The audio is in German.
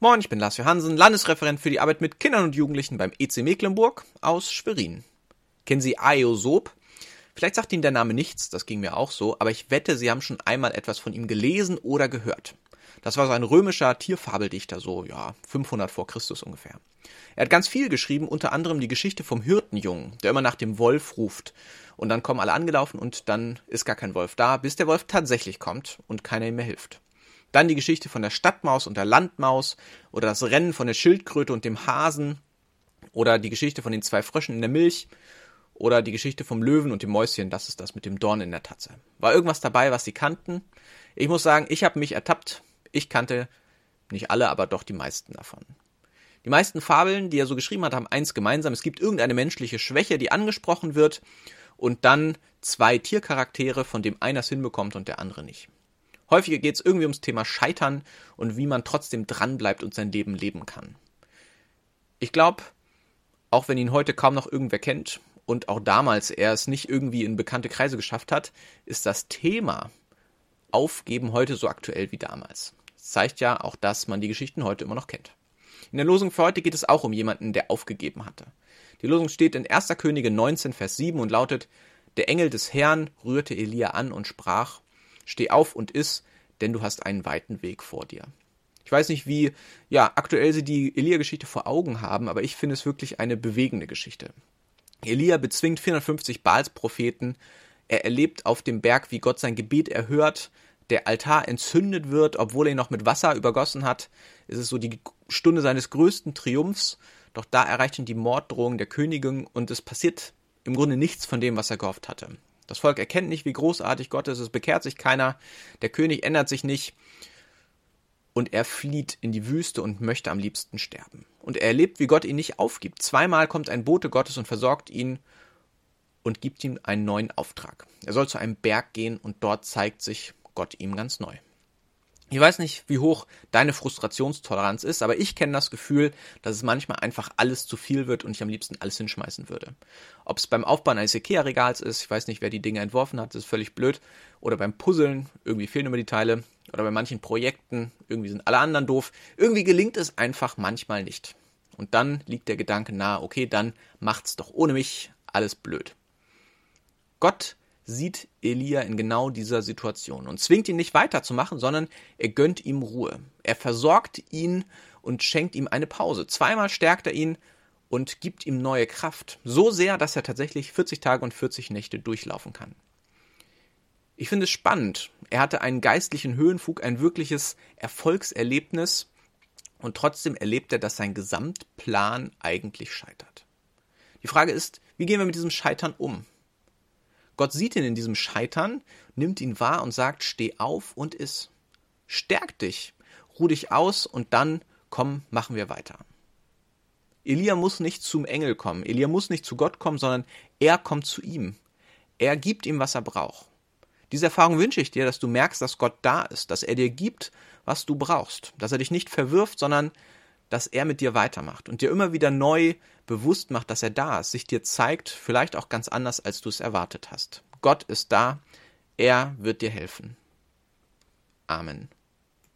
Moin, ich bin Lars Johansen, Landesreferent für die Arbeit mit Kindern und Jugendlichen beim EC Mecklenburg aus Schwerin. Kennen Sie Ayo Sob? Vielleicht sagt Ihnen der Name nichts, das ging mir auch so, aber ich wette, Sie haben schon einmal etwas von ihm gelesen oder gehört. Das war so ein römischer Tierfabeldichter, so, ja, 500 vor Christus ungefähr. Er hat ganz viel geschrieben, unter anderem die Geschichte vom Hirtenjungen, der immer nach dem Wolf ruft. Und dann kommen alle angelaufen und dann ist gar kein Wolf da, bis der Wolf tatsächlich kommt und keiner ihm mehr hilft. Dann die Geschichte von der Stadtmaus und der Landmaus oder das Rennen von der Schildkröte und dem Hasen oder die Geschichte von den zwei Fröschen in der Milch oder die Geschichte vom Löwen und dem Mäuschen, das ist das mit dem Dorn in der Tatze. War irgendwas dabei, was sie kannten? Ich muss sagen, ich habe mich ertappt. Ich kannte nicht alle, aber doch die meisten davon. Die meisten Fabeln, die er so geschrieben hat, haben eins gemeinsam. Es gibt irgendeine menschliche Schwäche, die angesprochen wird und dann zwei Tiercharaktere, von dem einer es hinbekommt und der andere nicht. Häufiger geht es irgendwie ums Thema Scheitern und wie man trotzdem dranbleibt und sein Leben leben kann. Ich glaube, auch wenn ihn heute kaum noch irgendwer kennt und auch damals er es nicht irgendwie in bekannte Kreise geschafft hat, ist das Thema Aufgeben heute so aktuell wie damals. Das zeigt ja auch, dass man die Geschichten heute immer noch kennt. In der Losung für heute geht es auch um jemanden, der aufgegeben hatte. Die Losung steht in 1. Könige 19, Vers 7 und lautet, der Engel des Herrn rührte Elia an und sprach, Steh auf und iss, denn du hast einen weiten Weg vor dir. Ich weiß nicht, wie ja, aktuell sie die Elia-Geschichte vor Augen haben, aber ich finde es wirklich eine bewegende Geschichte. Elia bezwingt 450 Baals-Propheten. Er erlebt auf dem Berg, wie Gott sein Gebet erhört. Der Altar entzündet wird, obwohl er ihn noch mit Wasser übergossen hat. Es ist so die Stunde seines größten Triumphs. Doch da erreicht ihn die Morddrohung der Königin und es passiert im Grunde nichts von dem, was er gehofft hatte. Das Volk erkennt nicht, wie großartig Gott ist, es bekehrt sich keiner, der König ändert sich nicht und er flieht in die Wüste und möchte am liebsten sterben. Und er erlebt, wie Gott ihn nicht aufgibt. Zweimal kommt ein Bote Gottes und versorgt ihn und gibt ihm einen neuen Auftrag. Er soll zu einem Berg gehen und dort zeigt sich Gott ihm ganz neu. Ich weiß nicht, wie hoch deine Frustrationstoleranz ist, aber ich kenne das Gefühl, dass es manchmal einfach alles zu viel wird und ich am liebsten alles hinschmeißen würde. Ob es beim Aufbauen eines Ikea-Regals ist, ich weiß nicht, wer die Dinge entworfen hat, das ist völlig blöd, oder beim Puzzeln, irgendwie fehlen immer die Teile, oder bei manchen Projekten, irgendwie sind alle anderen doof. Irgendwie gelingt es einfach manchmal nicht. Und dann liegt der Gedanke nahe, okay, dann macht's doch ohne mich alles blöd. Gott sieht Elia in genau dieser Situation und zwingt ihn nicht weiterzumachen, sondern er gönnt ihm Ruhe. Er versorgt ihn und schenkt ihm eine Pause. Zweimal stärkt er ihn und gibt ihm neue Kraft. So sehr, dass er tatsächlich 40 Tage und 40 Nächte durchlaufen kann. Ich finde es spannend. Er hatte einen geistlichen Höhenfug, ein wirkliches Erfolgserlebnis und trotzdem erlebt er, dass sein Gesamtplan eigentlich scheitert. Die Frage ist, wie gehen wir mit diesem Scheitern um? Gott sieht ihn in diesem Scheitern, nimmt ihn wahr und sagt, steh auf und iss. Stärk dich, ruh dich aus und dann, komm, machen wir weiter. Elia muss nicht zum Engel kommen, Elia muss nicht zu Gott kommen, sondern er kommt zu ihm. Er gibt ihm, was er braucht. Diese Erfahrung wünsche ich dir, dass du merkst, dass Gott da ist, dass er dir gibt, was du brauchst, dass er dich nicht verwirft, sondern dass er mit dir weitermacht und dir immer wieder neu bewusst macht, dass er da ist, sich dir zeigt, vielleicht auch ganz anders, als du es erwartet hast. Gott ist da, er wird dir helfen. Amen.